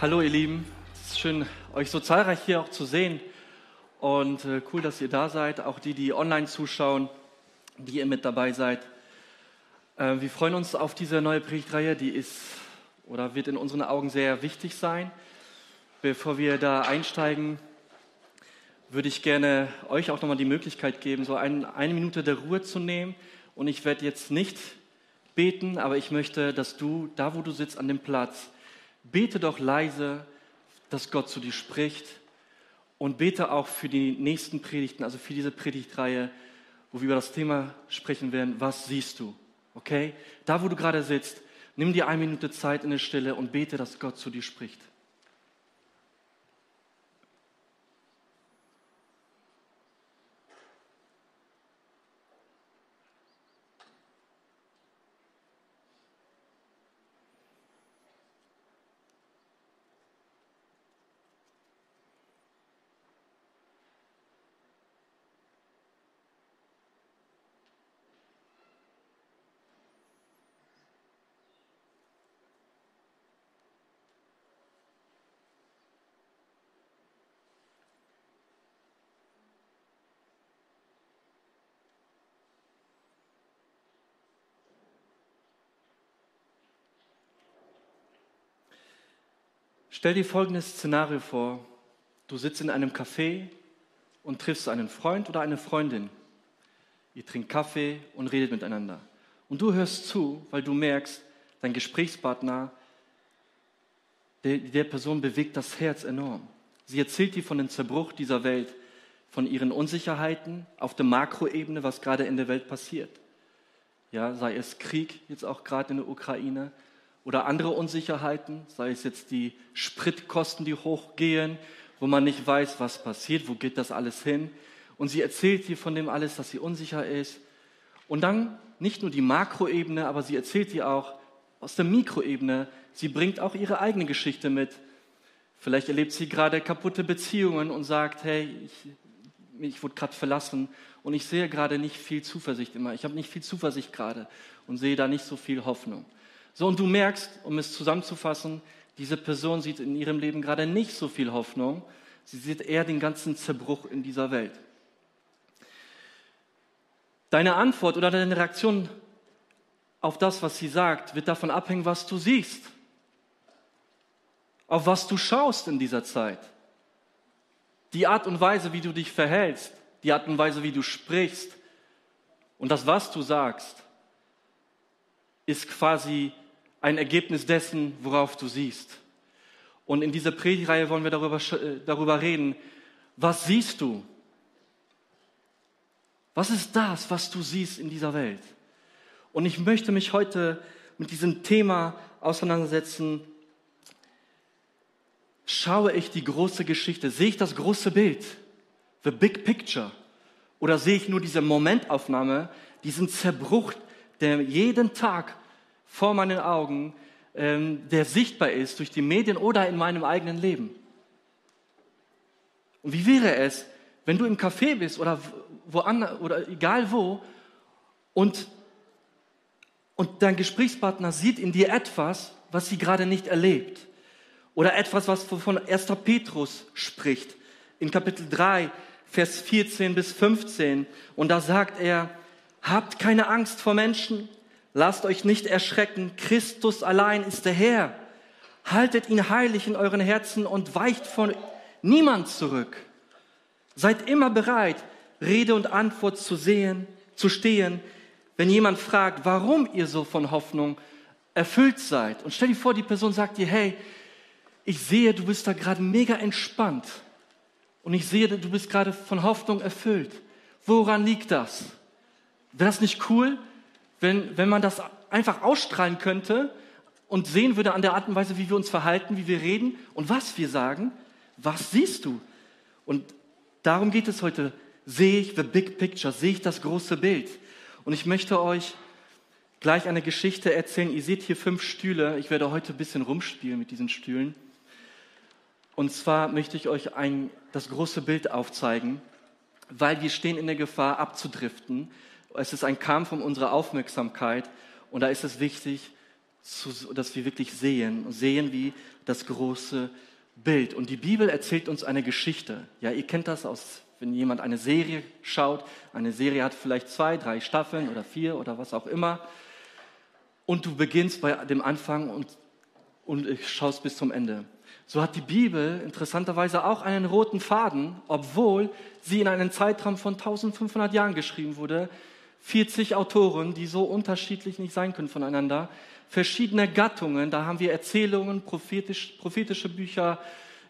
Hallo ihr Lieben, es ist schön, euch so zahlreich hier auch zu sehen und äh, cool, dass ihr da seid, auch die, die online zuschauen, die ihr mit dabei seid. Äh, wir freuen uns auf diese neue Predigtreihe, die ist oder wird in unseren Augen sehr wichtig sein. Bevor wir da einsteigen, würde ich gerne euch auch nochmal die Möglichkeit geben, so ein, eine Minute der Ruhe zu nehmen. Und ich werde jetzt nicht beten, aber ich möchte, dass du, da wo du sitzt an dem Platz, bete doch leise, dass Gott zu dir spricht und bete auch für die nächsten Predigten, also für diese Predigtreihe, wo wir über das Thema sprechen werden, was siehst du? Okay? Da, wo du gerade sitzt, nimm dir eine Minute Zeit in der Stille und bete, dass Gott zu dir spricht. Stell dir folgendes Szenario vor. Du sitzt in einem Café und triffst einen Freund oder eine Freundin. Ihr trinkt Kaffee und redet miteinander. Und du hörst zu, weil du merkst, dein Gesprächspartner, der, der Person bewegt das Herz enorm. Sie erzählt dir von dem Zerbruch dieser Welt, von ihren Unsicherheiten auf der Makroebene, was gerade in der Welt passiert. Ja, sei es Krieg, jetzt auch gerade in der Ukraine, oder andere Unsicherheiten, sei es jetzt die Spritkosten, die hochgehen, wo man nicht weiß, was passiert, wo geht das alles hin. Und sie erzählt dir von dem alles, dass sie unsicher ist. Und dann nicht nur die Makroebene, aber sie erzählt dir auch aus der Mikroebene, sie bringt auch ihre eigene Geschichte mit. Vielleicht erlebt sie gerade kaputte Beziehungen und sagt, hey, ich, ich wurde gerade verlassen und ich sehe gerade nicht viel Zuversicht immer. Ich habe nicht viel Zuversicht gerade und sehe da nicht so viel Hoffnung. So, und du merkst, um es zusammenzufassen, diese Person sieht in ihrem Leben gerade nicht so viel Hoffnung. Sie sieht eher den ganzen Zerbruch in dieser Welt. Deine Antwort oder deine Reaktion auf das, was sie sagt, wird davon abhängen, was du siehst, auf was du schaust in dieser Zeit. Die Art und Weise, wie du dich verhältst, die Art und Weise, wie du sprichst und das, was du sagst, ist quasi ein Ergebnis dessen, worauf du siehst. Und in dieser Predigreihe wollen wir darüber, äh, darüber reden, was siehst du? Was ist das, was du siehst in dieser Welt? Und ich möchte mich heute mit diesem Thema auseinandersetzen. Schaue ich die große Geschichte? Sehe ich das große Bild? The big picture? Oder sehe ich nur diese Momentaufnahme, diesen Zerbruch, der jeden Tag vor meinen Augen, ähm, der sichtbar ist durch die Medien oder in meinem eigenen Leben. Und wie wäre es, wenn du im Café bist oder woanders oder egal wo und, und dein Gesprächspartner sieht in dir etwas, was sie gerade nicht erlebt oder etwas, was von 1. Petrus spricht in Kapitel 3, Vers 14 bis 15 und da sagt er, habt keine Angst vor Menschen, Lasst euch nicht erschrecken, Christus allein ist der Herr. Haltet ihn heilig in euren Herzen und weicht von niemand zurück. Seid immer bereit, Rede und Antwort zu sehen, zu stehen, wenn jemand fragt, warum ihr so von Hoffnung erfüllt seid. Und stell dir vor, die Person sagt dir, hey, ich sehe, du bist da gerade mega entspannt. Und ich sehe, du bist gerade von Hoffnung erfüllt. Woran liegt das? Wäre das nicht cool? Wenn, wenn man das einfach ausstrahlen könnte und sehen würde an der Art und Weise, wie wir uns verhalten, wie wir reden und was wir sagen, was siehst du? Und darum geht es heute. Sehe ich the big picture? Sehe ich das große Bild? Und ich möchte euch gleich eine Geschichte erzählen. Ihr seht hier fünf Stühle. Ich werde heute ein bisschen rumspielen mit diesen Stühlen. Und zwar möchte ich euch ein, das große Bild aufzeigen, weil wir stehen in der Gefahr abzudriften es ist ein Kampf um unsere Aufmerksamkeit und da ist es wichtig, dass wir wirklich sehen, sehen wie das große Bild. Und die Bibel erzählt uns eine Geschichte. Ja, ihr kennt das aus, wenn jemand eine Serie schaut. Eine Serie hat vielleicht zwei, drei Staffeln oder vier oder was auch immer. Und du beginnst bei dem Anfang und, und schaust bis zum Ende. So hat die Bibel interessanterweise auch einen roten Faden, obwohl sie in einem Zeitraum von 1500 Jahren geschrieben wurde. 40 Autoren, die so unterschiedlich nicht sein können voneinander, verschiedene Gattungen. Da haben wir Erzählungen, prophetisch, prophetische Bücher,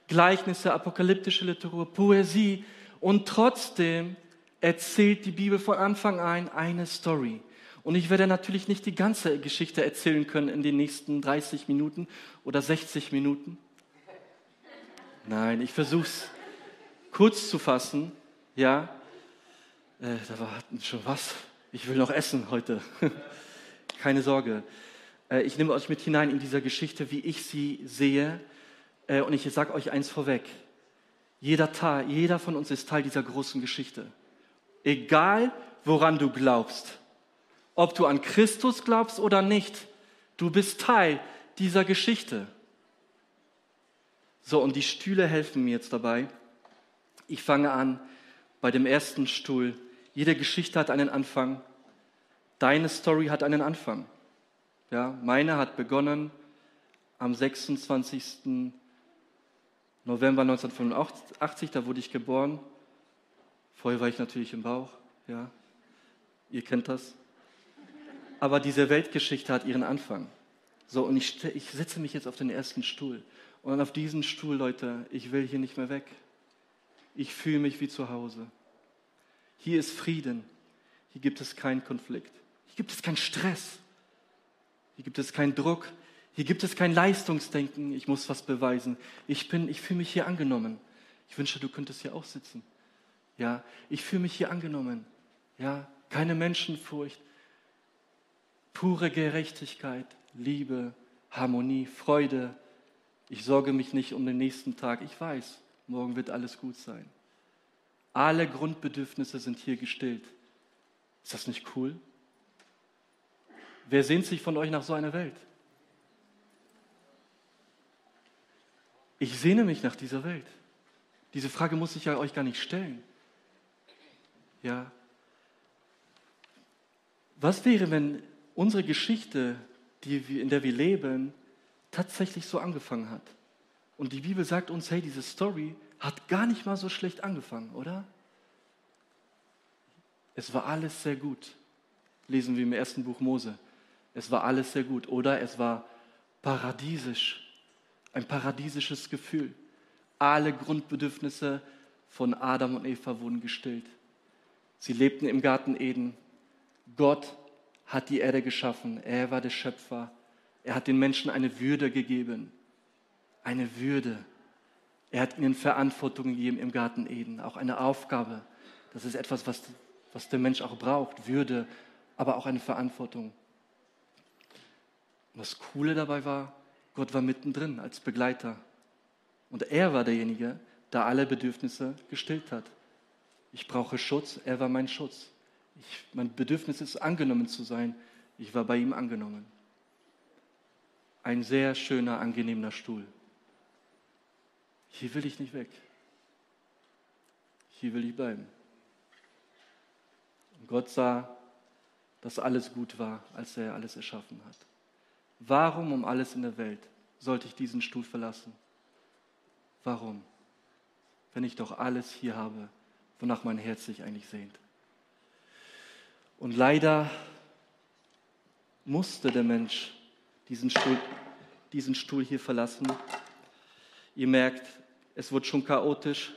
Gleichnisse, apokalyptische Literatur, Poesie. Und trotzdem erzählt die Bibel von Anfang an eine Story. Und ich werde natürlich nicht die ganze Geschichte erzählen können in den nächsten 30 Minuten oder 60 Minuten. Nein, ich versuche es kurz zu fassen. Ja, äh, da war schon was. Ich will noch essen heute. Keine Sorge. Äh, ich nehme euch mit hinein in dieser Geschichte, wie ich sie sehe. Äh, und ich sage euch eins vorweg. Jeder, Teil, jeder von uns ist Teil dieser großen Geschichte. Egal, woran du glaubst. Ob du an Christus glaubst oder nicht. Du bist Teil dieser Geschichte. So, und die Stühle helfen mir jetzt dabei. Ich fange an bei dem ersten Stuhl. Jede Geschichte hat einen Anfang. Deine Story hat einen Anfang. Ja, meine hat begonnen am 26. November 1985, da wurde ich geboren. Vorher war ich natürlich im Bauch, ja. Ihr kennt das. Aber diese Weltgeschichte hat ihren Anfang. So, und ich, ich setze mich jetzt auf den ersten Stuhl. Und auf diesen Stuhl, Leute, ich will hier nicht mehr weg. Ich fühle mich wie zu Hause. Hier ist Frieden. Hier gibt es keinen Konflikt. Hier gibt es keinen Stress. Hier gibt es keinen Druck. Hier gibt es kein Leistungsdenken. Ich muss was beweisen. Ich bin, ich fühle mich hier angenommen. Ich wünsche, du könntest hier auch sitzen. Ja, ich fühle mich hier angenommen. Ja, keine Menschenfurcht. Pure Gerechtigkeit, Liebe, Harmonie, Freude, ich sorge mich nicht um den nächsten Tag. Ich weiß, morgen wird alles gut sein. Alle Grundbedürfnisse sind hier gestillt. Ist das nicht cool? Wer sehnt sich von euch nach so einer Welt? Ich sehne mich nach dieser Welt. Diese Frage muss ich ja euch gar nicht stellen. Ja. Was wäre, wenn unsere Geschichte, die in der wir leben, tatsächlich so angefangen hat. Und die Bibel sagt uns, hey, diese Story hat gar nicht mal so schlecht angefangen, oder? Es war alles sehr gut. Lesen wir im ersten Buch Mose. Es war alles sehr gut, oder? Es war paradiesisch. Ein paradiesisches Gefühl. Alle Grundbedürfnisse von Adam und Eva wurden gestillt. Sie lebten im Garten Eden. Gott hat die Erde geschaffen. Er war der Schöpfer. Er hat den Menschen eine Würde gegeben. Eine Würde. Er hat ihnen Verantwortung gegeben im Garten Eden, auch eine Aufgabe. Das ist etwas, was, was der Mensch auch braucht. Würde, aber auch eine Verantwortung. Und das Coole dabei war, Gott war mittendrin als Begleiter. Und er war derjenige, der alle Bedürfnisse gestillt hat. Ich brauche Schutz, er war mein Schutz. Ich, mein Bedürfnis ist, angenommen zu sein. Ich war bei ihm angenommen ein sehr schöner, angenehmer Stuhl. Hier will ich nicht weg. Hier will ich bleiben. Und Gott sah, dass alles gut war, als er alles erschaffen hat. Warum um alles in der Welt sollte ich diesen Stuhl verlassen? Warum? Wenn ich doch alles hier habe, wonach mein Herz sich eigentlich sehnt. Und leider musste der Mensch diesen Stuhl, diesen Stuhl hier verlassen. Ihr merkt, es wird schon chaotisch.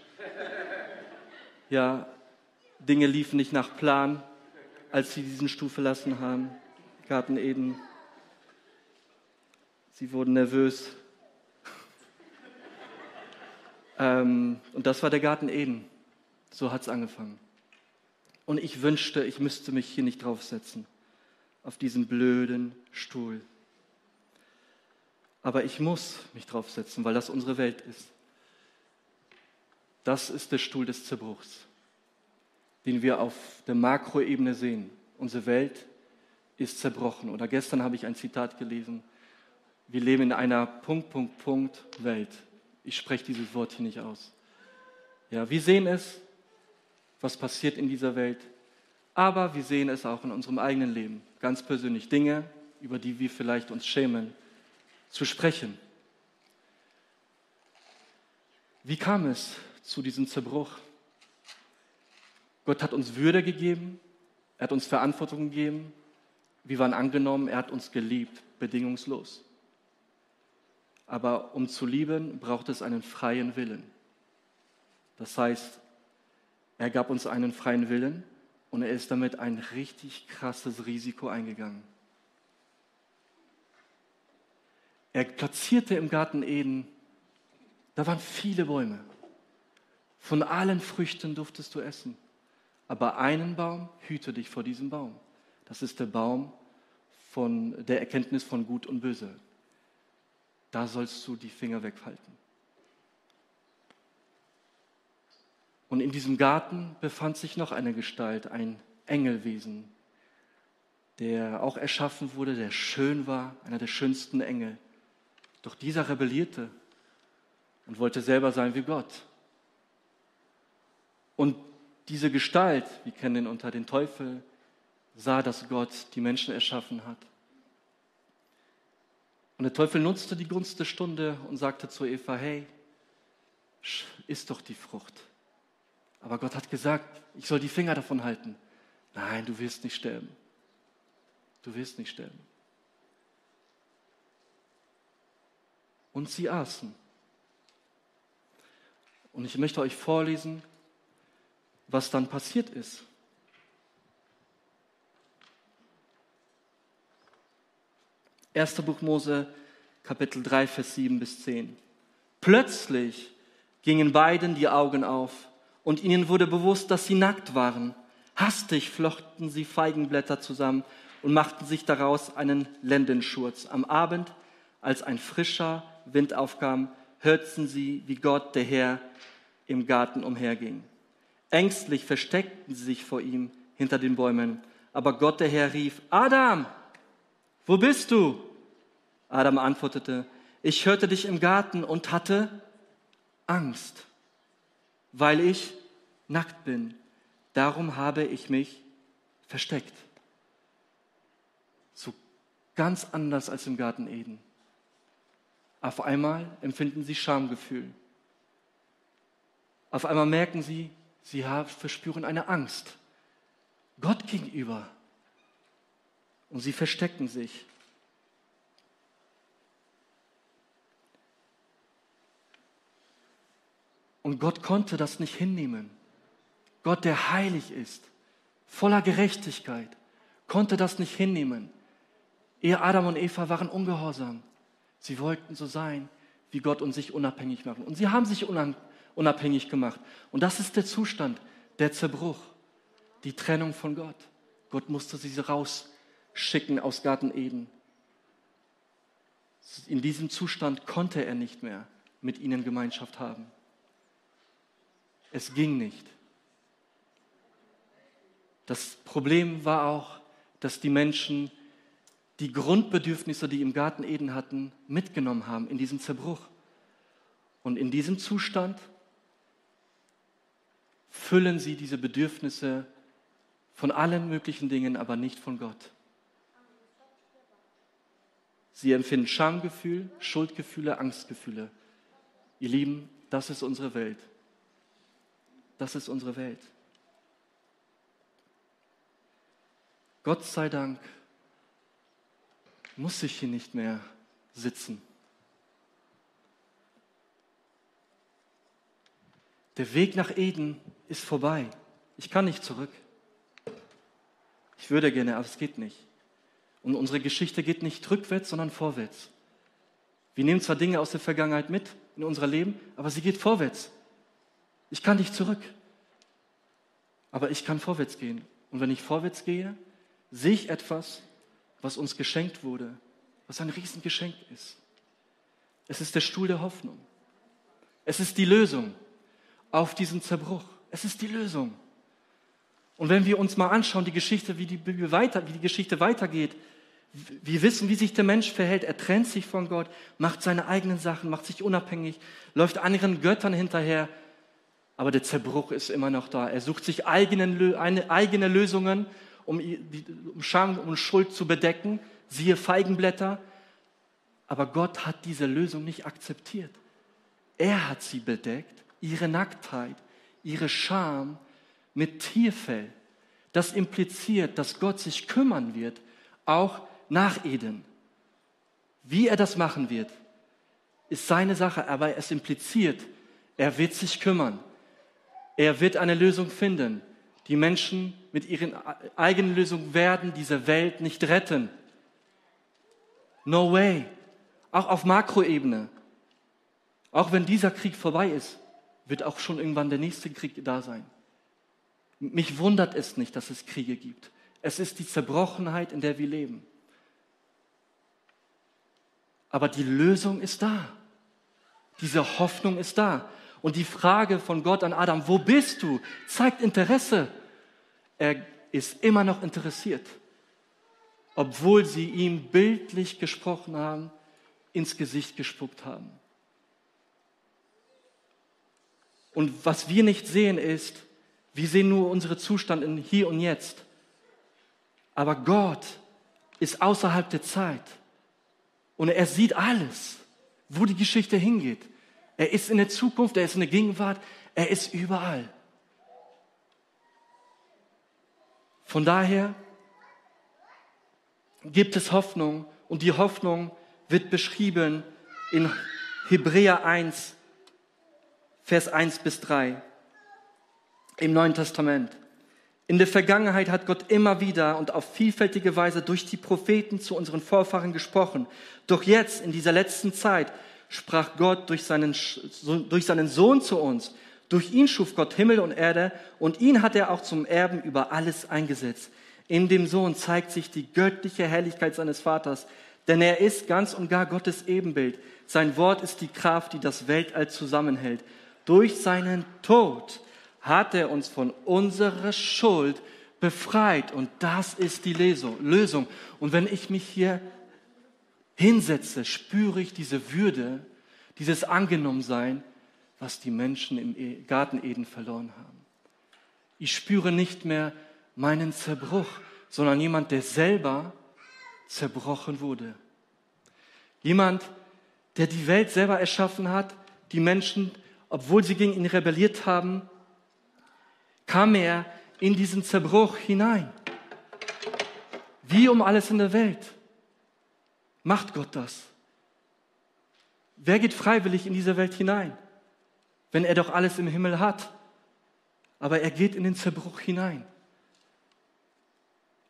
Ja, Dinge liefen nicht nach Plan, als sie diesen Stuhl verlassen haben. Garten Eden. Sie wurden nervös. ähm, und das war der Garten Eden. So hat es angefangen. Und ich wünschte, ich müsste mich hier nicht draufsetzen, auf diesen blöden Stuhl. Aber ich muss mich draufsetzen, weil das unsere Welt ist. Das ist der Stuhl des Zerbruchs, den wir auf der Makroebene sehen. Unsere Welt ist zerbrochen. Oder gestern habe ich ein Zitat gelesen. wir leben in einer Punkt, Punkt, Punkt Welt. Ich spreche dieses Wort hier nicht aus. Ja, wir sehen es, was passiert in dieser Welt, aber wir sehen es auch in unserem eigenen Leben, ganz persönlich. Dinge, über die wir vielleicht uns schämen, zu sprechen. Wie kam es zu diesem Zerbruch? Gott hat uns Würde gegeben, er hat uns Verantwortung gegeben, wir waren angenommen, er hat uns geliebt, bedingungslos. Aber um zu lieben, braucht es einen freien Willen. Das heißt, er gab uns einen freien Willen und er ist damit ein richtig krasses Risiko eingegangen. Er platzierte im Garten Eden, da waren viele Bäume. Von allen Früchten durftest du essen. Aber einen Baum hüte dich vor diesem Baum. Das ist der Baum von der Erkenntnis von Gut und Böse. Da sollst du die Finger weghalten. Und in diesem Garten befand sich noch eine Gestalt, ein Engelwesen, der auch erschaffen wurde, der schön war, einer der schönsten Engel. Doch dieser rebellierte und wollte selber sein wie Gott. Und diese Gestalt, wir kennen ihn unter den Teufel, sah, dass Gott die Menschen erschaffen hat. Und der Teufel nutzte die Gunst der Stunde und sagte zu Eva, hey, iss doch die Frucht. Aber Gott hat gesagt, ich soll die Finger davon halten. Nein, du wirst nicht sterben. Du wirst nicht sterben. Und sie aßen. Und ich möchte euch vorlesen, was dann passiert ist. Erster Buch Mose, Kapitel 3, Vers 7 bis 10. Plötzlich gingen beiden die Augen auf und ihnen wurde bewusst, dass sie nackt waren. Hastig flochten sie Feigenblätter zusammen und machten sich daraus einen Lendenschurz. Am Abend, als ein frischer Wind aufkam, hörten sie, wie Gott, der Herr, im Garten umherging. Ängstlich versteckten sie sich vor ihm hinter den Bäumen. Aber Gott, der Herr, rief, Adam, wo bist du? Adam antwortete, ich hörte dich im Garten und hatte Angst, weil ich nackt bin. Darum habe ich mich versteckt. So ganz anders als im Garten Eden. Auf einmal empfinden sie Schamgefühl. Auf einmal merken sie, sie verspüren eine Angst Gott gegenüber. Und sie verstecken sich. Und Gott konnte das nicht hinnehmen. Gott, der heilig ist, voller Gerechtigkeit, konnte das nicht hinnehmen. Ehe Adam und Eva waren ungehorsam. Sie wollten so sein wie Gott und sich unabhängig machen. Und sie haben sich unabhängig gemacht. Und das ist der Zustand, der Zerbruch, die Trennung von Gott. Gott musste sie rausschicken aus Garten Eden. In diesem Zustand konnte er nicht mehr mit ihnen Gemeinschaft haben. Es ging nicht. Das Problem war auch, dass die Menschen die Grundbedürfnisse, die im Garten Eden hatten, mitgenommen haben in diesem Zerbruch. Und in diesem Zustand füllen sie diese Bedürfnisse von allen möglichen Dingen, aber nicht von Gott. Sie empfinden Schamgefühl, Schuldgefühle, Angstgefühle. Ihr Lieben, das ist unsere Welt. Das ist unsere Welt. Gott sei Dank muss ich hier nicht mehr sitzen. Der Weg nach Eden ist vorbei. Ich kann nicht zurück. Ich würde gerne, aber es geht nicht. Und unsere Geschichte geht nicht rückwärts, sondern vorwärts. Wir nehmen zwar Dinge aus der Vergangenheit mit in unser Leben, aber sie geht vorwärts. Ich kann nicht zurück. Aber ich kann vorwärts gehen. Und wenn ich vorwärts gehe, sehe ich etwas, was uns geschenkt wurde, was ein Riesengeschenk ist. Es ist der Stuhl der Hoffnung. Es ist die Lösung auf diesen Zerbruch. Es ist die Lösung. Und wenn wir uns mal anschauen, die Geschichte, wie die, Bibel weiter, wie die Geschichte weitergeht, Wir wissen, wie sich der Mensch verhält. Er trennt sich von Gott, macht seine eigenen Sachen, macht sich unabhängig, läuft anderen Göttern hinterher. Aber der Zerbruch ist immer noch da. Er sucht sich eigene, eigene Lösungen, um, um Scham und Schuld zu bedecken. Siehe Feigenblätter. Aber Gott hat diese Lösung nicht akzeptiert. Er hat sie bedeckt, ihre Nacktheit, ihre Scham mit Tierfell. Das impliziert, dass Gott sich kümmern wird, auch nach Eden. Wie er das machen wird, ist seine Sache, aber es impliziert, er wird sich kümmern. Er wird eine Lösung finden. Die Menschen mit ihren eigenen Lösungen werden diese Welt nicht retten. No way. Auch auf Makroebene. Auch wenn dieser Krieg vorbei ist, wird auch schon irgendwann der nächste Krieg da sein. Mich wundert es nicht, dass es Kriege gibt. Es ist die Zerbrochenheit, in der wir leben. Aber die Lösung ist da. Diese Hoffnung ist da. Und die Frage von Gott an Adam, wo bist du, zeigt Interesse. Er ist immer noch interessiert, obwohl sie ihm bildlich gesprochen haben, ins Gesicht gespuckt haben. Und was wir nicht sehen ist, wir sehen nur unseren Zustand in hier und jetzt. Aber Gott ist außerhalb der Zeit. Und er sieht alles, wo die Geschichte hingeht. Er ist in der Zukunft, er ist in der Gegenwart, er ist überall. Von daher gibt es Hoffnung und die Hoffnung wird beschrieben in Hebräer 1, Vers 1 bis 3 im Neuen Testament. In der Vergangenheit hat Gott immer wieder und auf vielfältige Weise durch die Propheten zu unseren Vorfahren gesprochen. Doch jetzt, in dieser letzten Zeit, sprach Gott durch seinen, durch seinen Sohn zu uns. Durch ihn schuf Gott Himmel und Erde und ihn hat er auch zum Erben über alles eingesetzt. In dem Sohn zeigt sich die göttliche Herrlichkeit seines Vaters, denn er ist ganz und gar Gottes Ebenbild. Sein Wort ist die Kraft, die das Weltall zusammenhält. Durch seinen Tod hat er uns von unserer Schuld befreit. Und das ist die Lösung. Und wenn ich mich hier hinsetze, spüre ich diese Würde, dieses Angenommensein, was die Menschen im e- Garten Eden verloren haben. Ich spüre nicht mehr meinen Zerbruch, sondern jemand, der selber zerbrochen wurde. Jemand, der die Welt selber erschaffen hat, die Menschen, obwohl sie gegen ihn rebelliert haben, kam er in diesen Zerbruch hinein. Wie um alles in der Welt macht Gott das. Wer geht freiwillig in diese Welt hinein, wenn er doch alles im Himmel hat? Aber er geht in den Zerbruch hinein,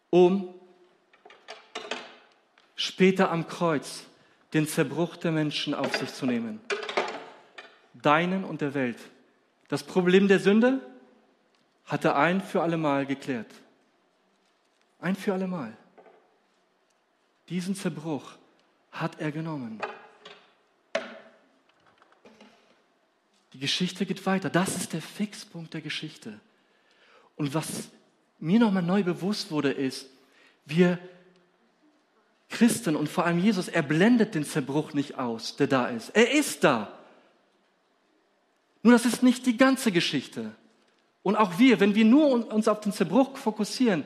um später am Kreuz den Zerbruch der Menschen auf sich zu nehmen. Deinen und der Welt. Das Problem der Sünde, hat er ein für allemal geklärt. Ein für allemal. Diesen Zerbruch hat er genommen. Die Geschichte geht weiter. Das ist der Fixpunkt der Geschichte. Und was mir nochmal neu bewusst wurde, ist, wir Christen und vor allem Jesus, er blendet den Zerbruch nicht aus, der da ist. Er ist da. Nur das ist nicht die ganze Geschichte. Und auch wir, wenn wir nur uns auf den Zerbruch fokussieren,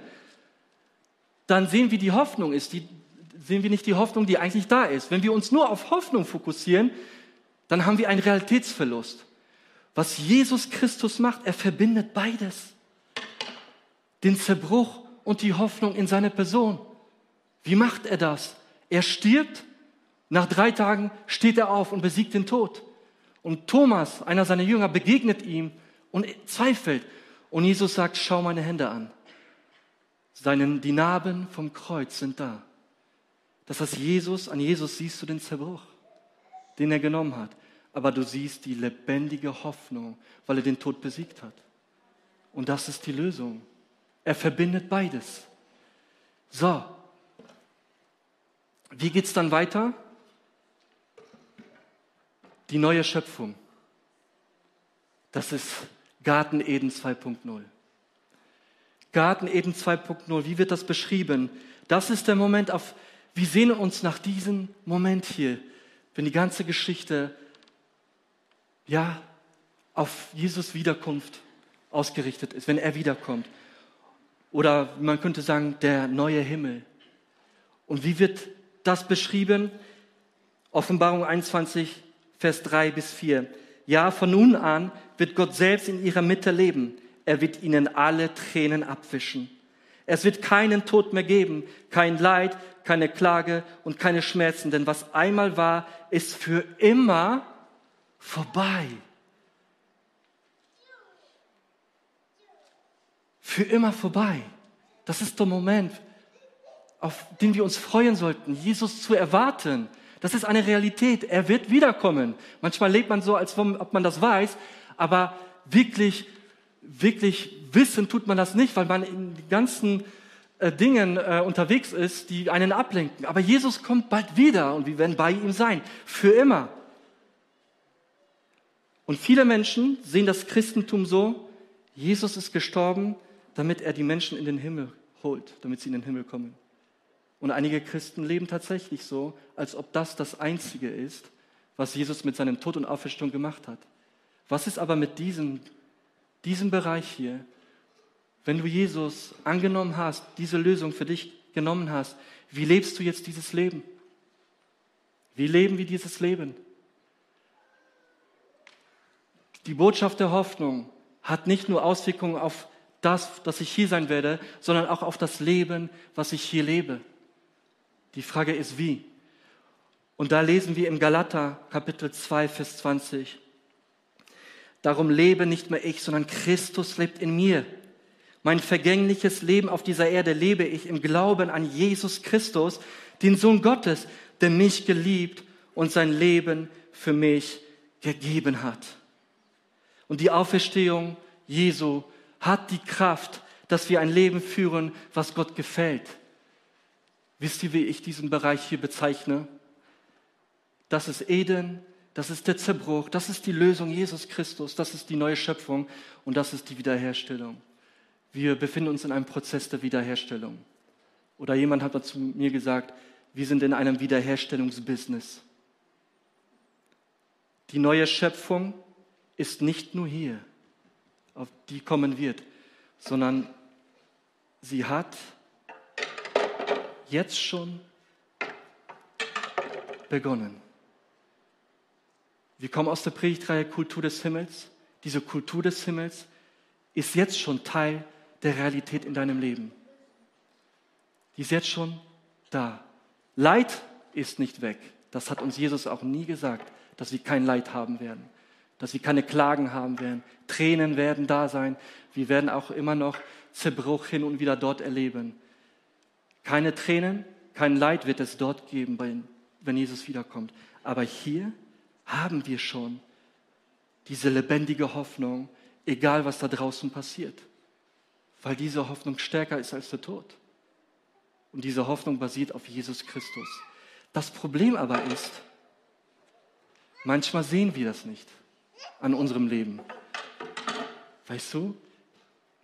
dann sehen wir die Hoffnung ist, die, sehen wir nicht die Hoffnung, die eigentlich da ist. Wenn wir uns nur auf Hoffnung fokussieren, dann haben wir einen Realitätsverlust. Was Jesus Christus macht, er verbindet beides. Den Zerbruch und die Hoffnung in seine Person. Wie macht er das? Er stirbt, nach drei Tagen steht er auf und besiegt den Tod. Und Thomas, einer seiner Jünger, begegnet ihm und zweifelt. Und Jesus sagt, schau meine Hände an. Seinen, die Narben vom Kreuz sind da. Das heißt, Jesus, an Jesus siehst du den Zerbruch, den er genommen hat. Aber du siehst die lebendige Hoffnung, weil er den Tod besiegt hat. Und das ist die Lösung. Er verbindet beides. So. Wie geht's dann weiter? Die neue Schöpfung. Das ist Garten Eden 2.0. Garten Eden 2.0, wie wird das beschrieben? Das ist der Moment, auf, Wir sehen uns nach diesem Moment hier, wenn die ganze Geschichte ja auf Jesus Wiederkunft ausgerichtet ist, wenn er wiederkommt. Oder man könnte sagen, der neue Himmel. Und wie wird das beschrieben? Offenbarung 21, Vers 3 bis 4. Ja, von nun an wird Gott selbst in ihrer Mitte leben. Er wird ihnen alle Tränen abwischen. Es wird keinen Tod mehr geben, kein Leid, keine Klage und keine Schmerzen, denn was einmal war, ist für immer vorbei. Für immer vorbei. Das ist der Moment, auf den wir uns freuen sollten, Jesus zu erwarten. Das ist eine Realität. Er wird wiederkommen. Manchmal lebt man so, als ob man das weiß, aber wirklich, wirklich wissen tut man das nicht, weil man in den ganzen äh, Dingen äh, unterwegs ist, die einen ablenken. Aber Jesus kommt bald wieder und wir werden bei ihm sein, für immer. Und viele Menschen sehen das Christentum so, Jesus ist gestorben, damit er die Menschen in den Himmel holt, damit sie in den Himmel kommen. Und einige Christen leben tatsächlich so, als ob das das Einzige ist, was Jesus mit seinem Tod und Auferstehung gemacht hat. Was ist aber mit diesem, diesem Bereich hier, wenn du Jesus angenommen hast, diese Lösung für dich genommen hast, wie lebst du jetzt dieses Leben? Wie leben wir dieses Leben? Die Botschaft der Hoffnung hat nicht nur Auswirkungen auf das, dass ich hier sein werde, sondern auch auf das Leben, was ich hier lebe. Die Frage ist wie. Und da lesen wir im Galater Kapitel 2, Vers 20. Darum lebe nicht mehr ich, sondern Christus lebt in mir. Mein vergängliches Leben auf dieser Erde lebe ich im Glauben an Jesus Christus, den Sohn Gottes, der mich geliebt und sein Leben für mich gegeben hat. Und die Auferstehung Jesu hat die Kraft, dass wir ein Leben führen, was Gott gefällt. Wisst ihr, wie ich diesen Bereich hier bezeichne? Das ist Eden, das ist der Zerbruch, das ist die Lösung Jesus Christus, das ist die neue Schöpfung und das ist die Wiederherstellung. Wir befinden uns in einem Prozess der Wiederherstellung. Oder jemand hat zu mir gesagt, wir sind in einem Wiederherstellungsbusiness. Die neue Schöpfung ist nicht nur hier, auf die kommen wird, sondern sie hat jetzt schon begonnen. Wir kommen aus der Predigtreihe Kultur des Himmels. Diese Kultur des Himmels ist jetzt schon Teil der Realität in deinem Leben. Die ist jetzt schon da. Leid ist nicht weg. Das hat uns Jesus auch nie gesagt, dass wir kein Leid haben werden, dass wir keine Klagen haben werden. Tränen werden da sein. Wir werden auch immer noch Zerbruch hin und wieder dort erleben. Keine Tränen, kein Leid wird es dort geben, wenn Jesus wiederkommt. Aber hier haben wir schon diese lebendige Hoffnung, egal was da draußen passiert weil diese Hoffnung stärker ist als der Tod. Und diese Hoffnung basiert auf Jesus Christus. Das Problem aber ist, manchmal sehen wir das nicht an unserem Leben. Weißt du,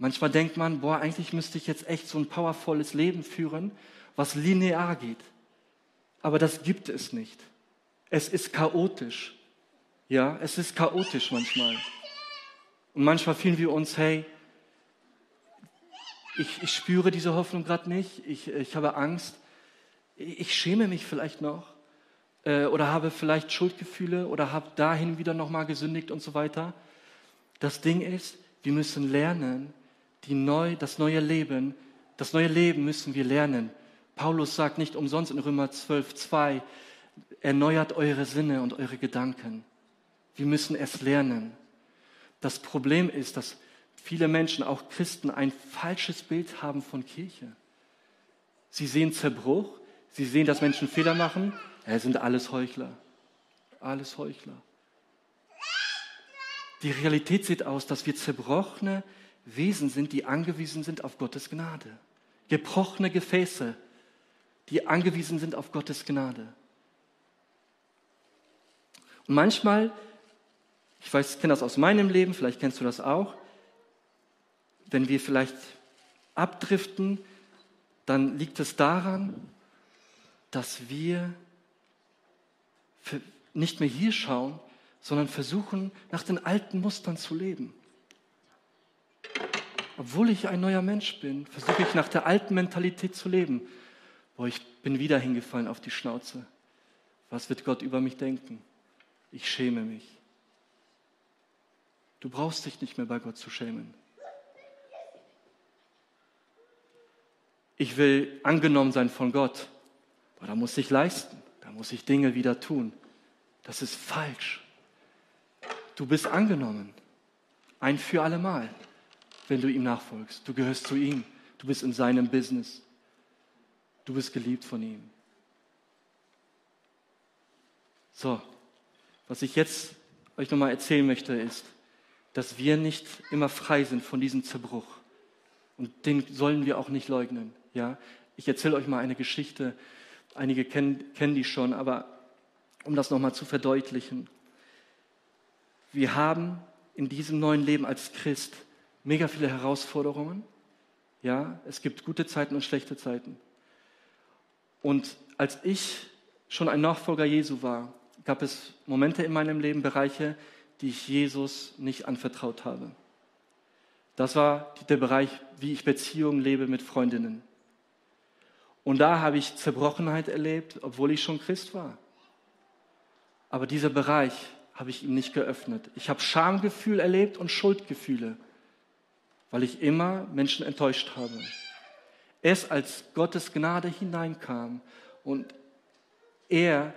manchmal denkt man, boah, eigentlich müsste ich jetzt echt so ein powervolles Leben führen, was linear geht. Aber das gibt es nicht. Es ist chaotisch. Ja, es ist chaotisch manchmal. Und manchmal fühlen wir uns, hey, ich, ich spüre diese Hoffnung gerade nicht, ich, ich habe Angst, ich schäme mich vielleicht noch äh, oder habe vielleicht Schuldgefühle oder habe dahin wieder nochmal gesündigt und so weiter. Das Ding ist, wir müssen lernen, die neu, das neue Leben, das neue Leben müssen wir lernen. Paulus sagt nicht umsonst in Römer 12, 2, erneuert eure Sinne und eure Gedanken. Wir müssen es lernen. Das Problem ist, dass viele Menschen, auch Christen, ein falsches Bild haben von Kirche. Sie sehen Zerbruch, sie sehen, dass Menschen Fehler machen. Es sind alles Heuchler. Alles Heuchler. Die Realität sieht aus, dass wir zerbrochene Wesen sind, die angewiesen sind auf Gottes Gnade. Gebrochene Gefäße, die angewiesen sind auf Gottes Gnade. Und manchmal, ich weiß, ich kenne das aus meinem Leben, vielleicht kennst du das auch, wenn wir vielleicht abdriften, dann liegt es daran, dass wir nicht mehr hier schauen, sondern versuchen, nach den alten Mustern zu leben. Obwohl ich ein neuer Mensch bin, versuche ich nach der alten Mentalität zu leben. Boah, ich bin wieder hingefallen auf die Schnauze. Was wird Gott über mich denken? Ich schäme mich. Du brauchst dich nicht mehr bei Gott zu schämen. Ich will angenommen sein von Gott. Aber da muss ich leisten. Da muss ich Dinge wieder tun. Das ist falsch. Du bist angenommen. Ein für allemal, wenn du ihm nachfolgst. Du gehörst zu ihm. Du bist in seinem Business. Du bist geliebt von ihm. So, was ich jetzt euch nochmal erzählen möchte, ist, dass wir nicht immer frei sind von diesem Zerbruch. Und den sollen wir auch nicht leugnen. Ja? Ich erzähle euch mal eine Geschichte. Einige kennen, kennen die schon, aber um das nochmal zu verdeutlichen. Wir haben in diesem neuen Leben als Christ mega viele Herausforderungen. Ja, es gibt gute Zeiten und schlechte Zeiten. Und als ich schon ein Nachfolger Jesu war, gab es Momente in meinem Leben, Bereiche, die ich Jesus nicht anvertraut habe. Das war der Bereich, wie ich Beziehungen lebe mit Freundinnen. Und da habe ich Zerbrochenheit erlebt, obwohl ich schon Christ war. Aber dieser Bereich habe ich ihm nicht geöffnet. Ich habe Schamgefühl erlebt und Schuldgefühle, weil ich immer Menschen enttäuscht habe. Erst als Gottes Gnade hineinkam und er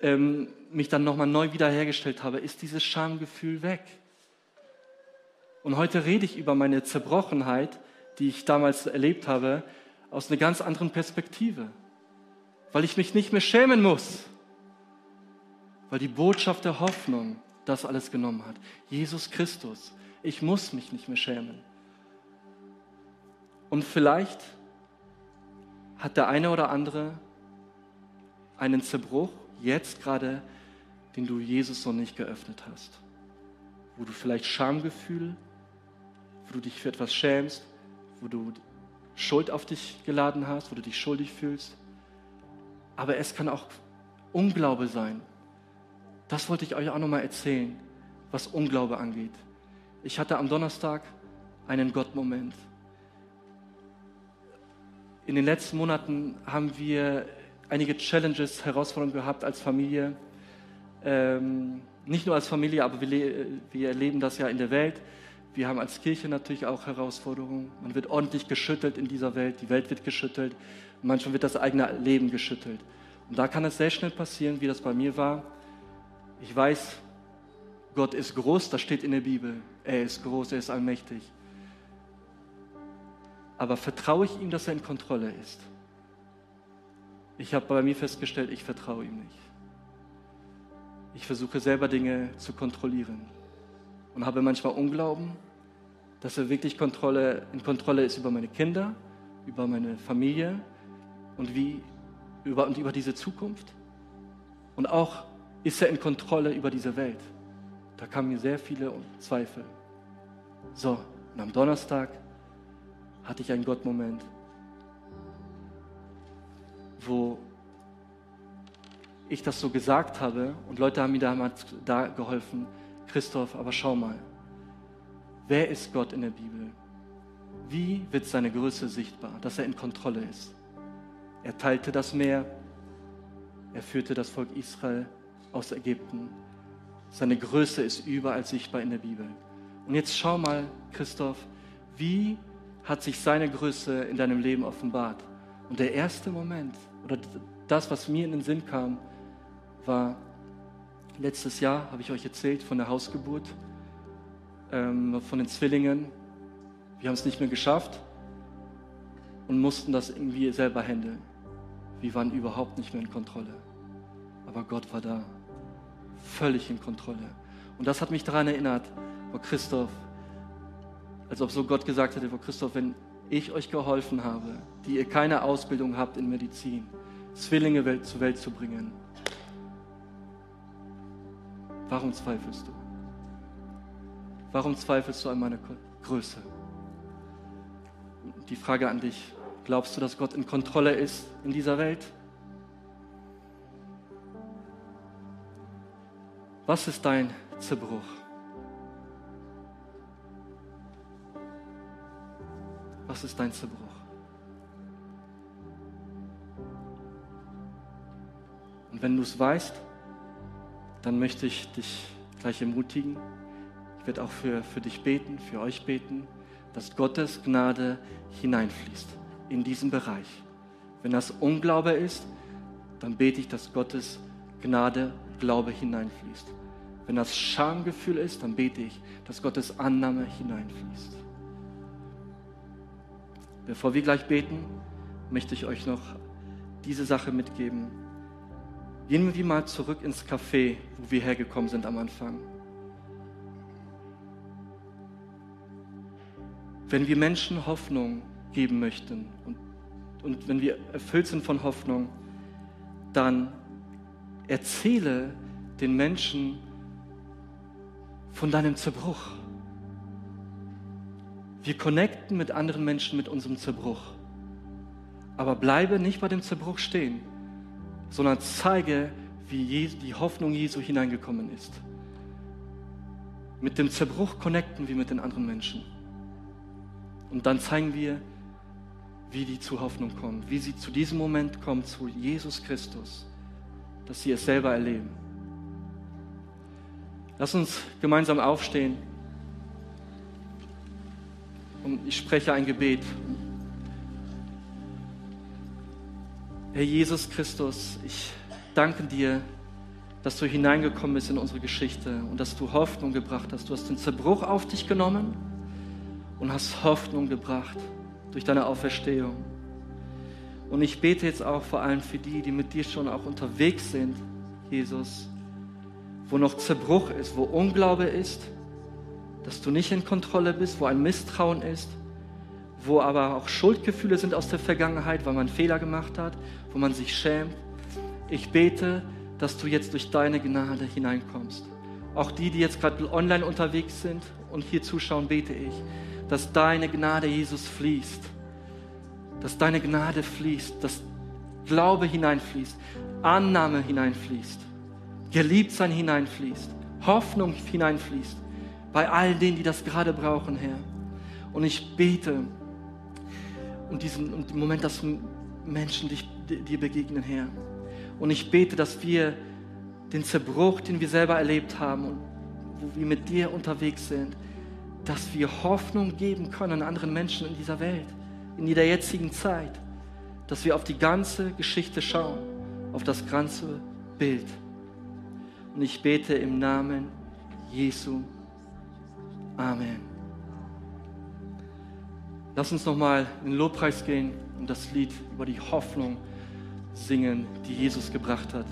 ähm, mich dann nochmal neu wiederhergestellt habe, ist dieses Schamgefühl weg. Und heute rede ich über meine Zerbrochenheit, die ich damals erlebt habe, aus einer ganz anderen Perspektive. Weil ich mich nicht mehr schämen muss. Weil die Botschaft der Hoffnung das alles genommen hat. Jesus Christus. Ich muss mich nicht mehr schämen. Und vielleicht hat der eine oder andere einen Zerbruch jetzt gerade, den du Jesus noch nicht geöffnet hast. Wo du vielleicht Schamgefühl, wo du dich für etwas schämst, wo du Schuld auf dich geladen hast, wo du dich schuldig fühlst. Aber es kann auch Unglaube sein. Das wollte ich euch auch nochmal erzählen, was Unglaube angeht. Ich hatte am Donnerstag einen Gottmoment. In den letzten Monaten haben wir einige Challenges, Herausforderungen gehabt als Familie. Ähm, nicht nur als Familie, aber wir, wir erleben das ja in der Welt. Wir haben als Kirche natürlich auch Herausforderungen. Man wird ordentlich geschüttelt in dieser Welt. Die Welt wird geschüttelt. Manchmal wird das eigene Leben geschüttelt. Und da kann es sehr schnell passieren, wie das bei mir war. Ich weiß, Gott ist groß, das steht in der Bibel. Er ist groß, er ist allmächtig. Aber vertraue ich ihm, dass er in Kontrolle ist? Ich habe bei mir festgestellt, ich vertraue ihm nicht. Ich versuche selber Dinge zu kontrollieren und habe manchmal Unglauben, dass er wirklich Kontrolle, in Kontrolle ist über meine Kinder, über meine Familie und, wie, über, und über diese Zukunft. Und auch ist er in Kontrolle über diese Welt. Da kamen mir sehr viele Zweifel. So, und am Donnerstag hatte ich einen Gottmoment wo ich das so gesagt habe und Leute haben mir damals da geholfen, Christoph, aber schau mal, wer ist Gott in der Bibel? Wie wird seine Größe sichtbar, dass er in Kontrolle ist? Er teilte das Meer, er führte das Volk Israel aus Ägypten. Seine Größe ist überall sichtbar in der Bibel. Und jetzt schau mal, Christoph, wie hat sich seine Größe in deinem Leben offenbart? Und der erste Moment, oder das, was mir in den Sinn kam, war letztes Jahr, habe ich euch erzählt, von der Hausgeburt, ähm, von den Zwillingen. Wir haben es nicht mehr geschafft und mussten das irgendwie selber handeln. Wir waren überhaupt nicht mehr in Kontrolle. Aber Gott war da, völlig in Kontrolle. Und das hat mich daran erinnert, wo Christoph, als ob so Gott gesagt hätte, wo Christoph, wenn ich euch geholfen habe, die ihr keine Ausbildung habt in Medizin, Zwillinge Welt zur Welt zu bringen. Warum zweifelst du? Warum zweifelst du an meiner Größe? Die Frage an dich, glaubst du, dass Gott in Kontrolle ist in dieser Welt? Was ist dein Zerbruch? Was ist dein Zerbruch? Und wenn du es weißt, dann möchte ich dich gleich ermutigen. Ich werde auch für, für dich beten, für euch beten, dass Gottes Gnade hineinfließt in diesen Bereich. Wenn das Unglaube ist, dann bete ich, dass Gottes Gnade, Glaube hineinfließt. Wenn das Schamgefühl ist, dann bete ich, dass Gottes Annahme hineinfließt. Bevor wir gleich beten, möchte ich euch noch diese Sache mitgeben. Gehen wir mal zurück ins Café, wo wir hergekommen sind am Anfang. Wenn wir Menschen Hoffnung geben möchten und, und wenn wir erfüllt sind von Hoffnung, dann erzähle den Menschen von deinem Zerbruch. Wir connecten mit anderen Menschen mit unserem Zerbruch. Aber bleibe nicht bei dem Zerbruch stehen sondern zeige, wie die Hoffnung Jesu hineingekommen ist. Mit dem Zerbruch connecten wir mit den anderen Menschen. Und dann zeigen wir, wie die zu Hoffnung kommen, wie sie zu diesem Moment kommen, zu Jesus Christus, dass sie es selber erleben. Lass uns gemeinsam aufstehen und ich spreche ein Gebet. Herr Jesus Christus, ich danke dir, dass du hineingekommen bist in unsere Geschichte und dass du Hoffnung gebracht hast. Du hast den Zerbruch auf dich genommen und hast Hoffnung gebracht durch deine Auferstehung. Und ich bete jetzt auch vor allem für die, die mit dir schon auch unterwegs sind, Jesus, wo noch Zerbruch ist, wo Unglaube ist, dass du nicht in Kontrolle bist, wo ein Misstrauen ist wo aber auch Schuldgefühle sind aus der Vergangenheit, weil man Fehler gemacht hat, wo man sich schämt. Ich bete, dass du jetzt durch deine Gnade hineinkommst. Auch die, die jetzt gerade online unterwegs sind und hier zuschauen, bete ich, dass deine Gnade, Jesus, fließt. Dass deine Gnade fließt, dass Glaube hineinfließt, Annahme hineinfließt, Geliebtsein hineinfließt, Hoffnung hineinfließt. Bei all denen, die das gerade brauchen, Herr. Und ich bete, und diesen und den Moment, dass Menschen dich, dir begegnen, Herr. Und ich bete, dass wir den Zerbruch, den wir selber erlebt haben und wo wir mit dir unterwegs sind, dass wir Hoffnung geben können anderen Menschen in dieser Welt, in der jetzigen Zeit, dass wir auf die ganze Geschichte schauen, auf das ganze Bild. Und ich bete im Namen Jesu. Amen. Lass uns nochmal in den Lobpreis gehen und das Lied über die Hoffnung singen, die Jesus gebracht hat.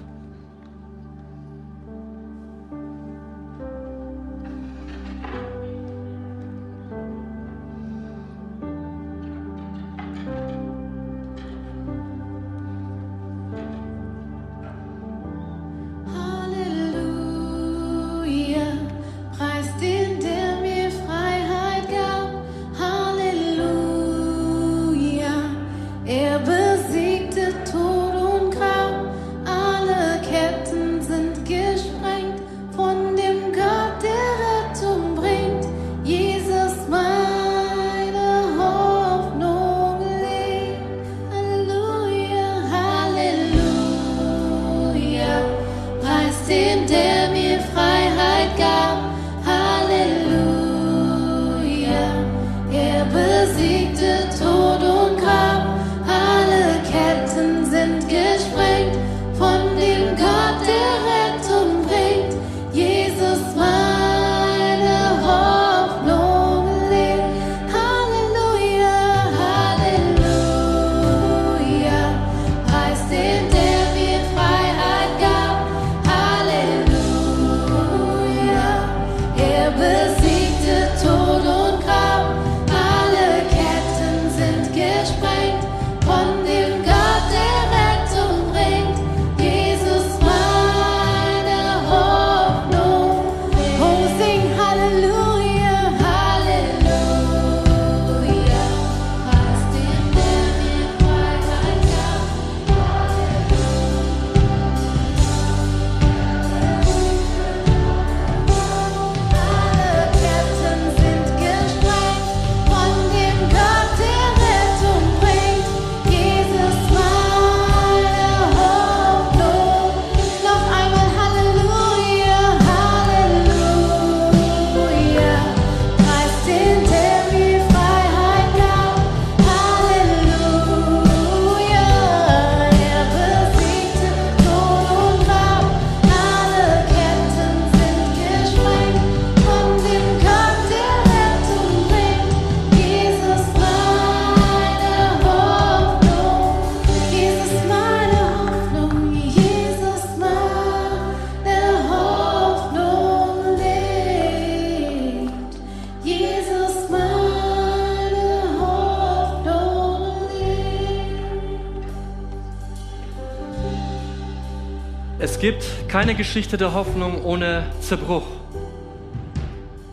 Keine Geschichte der Hoffnung ohne Zerbruch.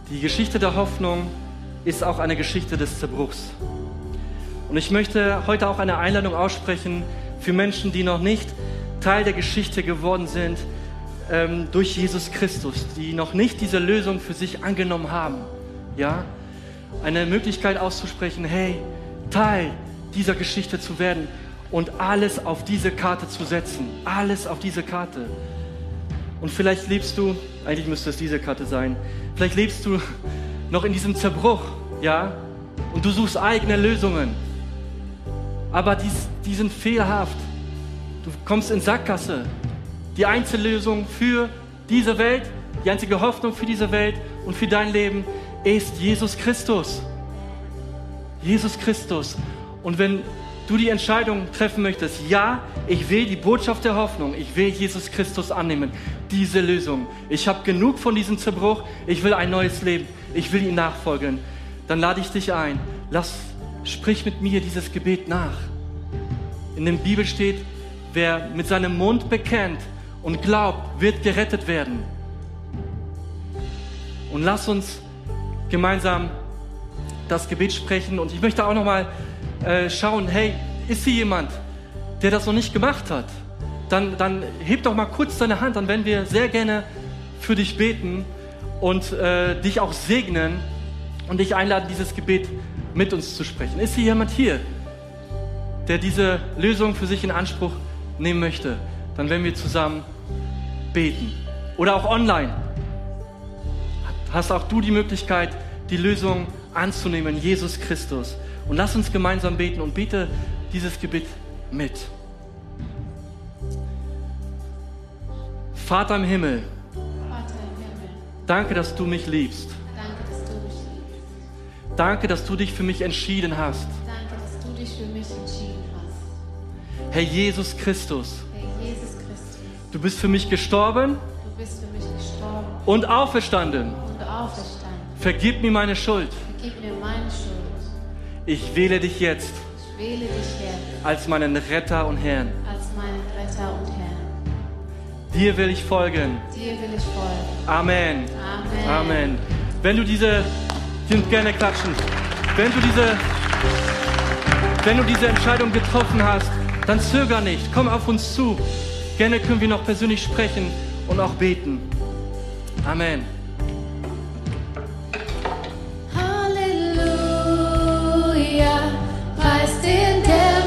Die Geschichte der Hoffnung ist auch eine Geschichte des Zerbruchs. Und ich möchte heute auch eine Einladung aussprechen für Menschen, die noch nicht Teil der Geschichte geworden sind ähm, durch Jesus Christus, die noch nicht diese Lösung für sich angenommen haben. Ja, eine Möglichkeit auszusprechen: Hey, Teil dieser Geschichte zu werden und alles auf diese Karte zu setzen. Alles auf diese Karte. Und vielleicht lebst du, eigentlich müsste es diese Karte sein, vielleicht lebst du noch in diesem Zerbruch, ja, und du suchst eigene Lösungen. Aber die, die sind fehlhaft. Du kommst in Sackgasse. Die Einzellösung für diese Welt, die einzige Hoffnung für diese Welt und für dein Leben ist Jesus Christus. Jesus Christus. Und wenn du die Entscheidung treffen möchtest, ja, ich will die Botschaft der Hoffnung, ich will Jesus Christus annehmen, diese Lösung. Ich habe genug von diesem Zerbruch, ich will ein neues Leben, ich will ihm nachfolgen. Dann lade ich dich ein, lass, sprich mit mir dieses Gebet nach. In der Bibel steht, wer mit seinem Mund bekennt und glaubt, wird gerettet werden. Und lass uns gemeinsam das Gebet sprechen. Und ich möchte auch noch mal äh, schauen, hey, ist hier jemand, der das noch nicht gemacht hat? Dann, dann heb doch mal kurz deine Hand, dann werden wir sehr gerne für dich beten und äh, dich auch segnen und dich einladen, dieses Gebet mit uns zu sprechen. Ist hier jemand hier, der diese Lösung für sich in Anspruch nehmen möchte? Dann werden wir zusammen beten. Oder auch online. Hast auch du die Möglichkeit, die Lösung anzunehmen, Jesus Christus. Und lass uns gemeinsam beten und bete dieses Gebet mit. Vater im Himmel, danke, dass du mich liebst. danke, dass du mich liebst. Danke, dass du dich für mich entschieden hast. Danke, dass du dich für mich entschieden hast. Herr Jesus Christus, Herr Jesus Christus, du bist für mich gestorben du bist für mich gestorben und auferstanden. und auferstanden. Vergib mir meine Schuld. Vergib mir meine Schuld. Ich wähle dich jetzt Ich wähle dich jetzt als meinen Retter und Herrn. als meinen Retter und Herrn. Dir will ich folgen. Dir will ich folgen. Amen. Amen. Amen. Wenn du diese, die sind gerne klatschen. Wenn du diese, wenn du diese Entscheidung getroffen hast, dann zöger nicht. Komm auf uns zu. Gerne können wir noch persönlich sprechen und auch beten. Amen. in death.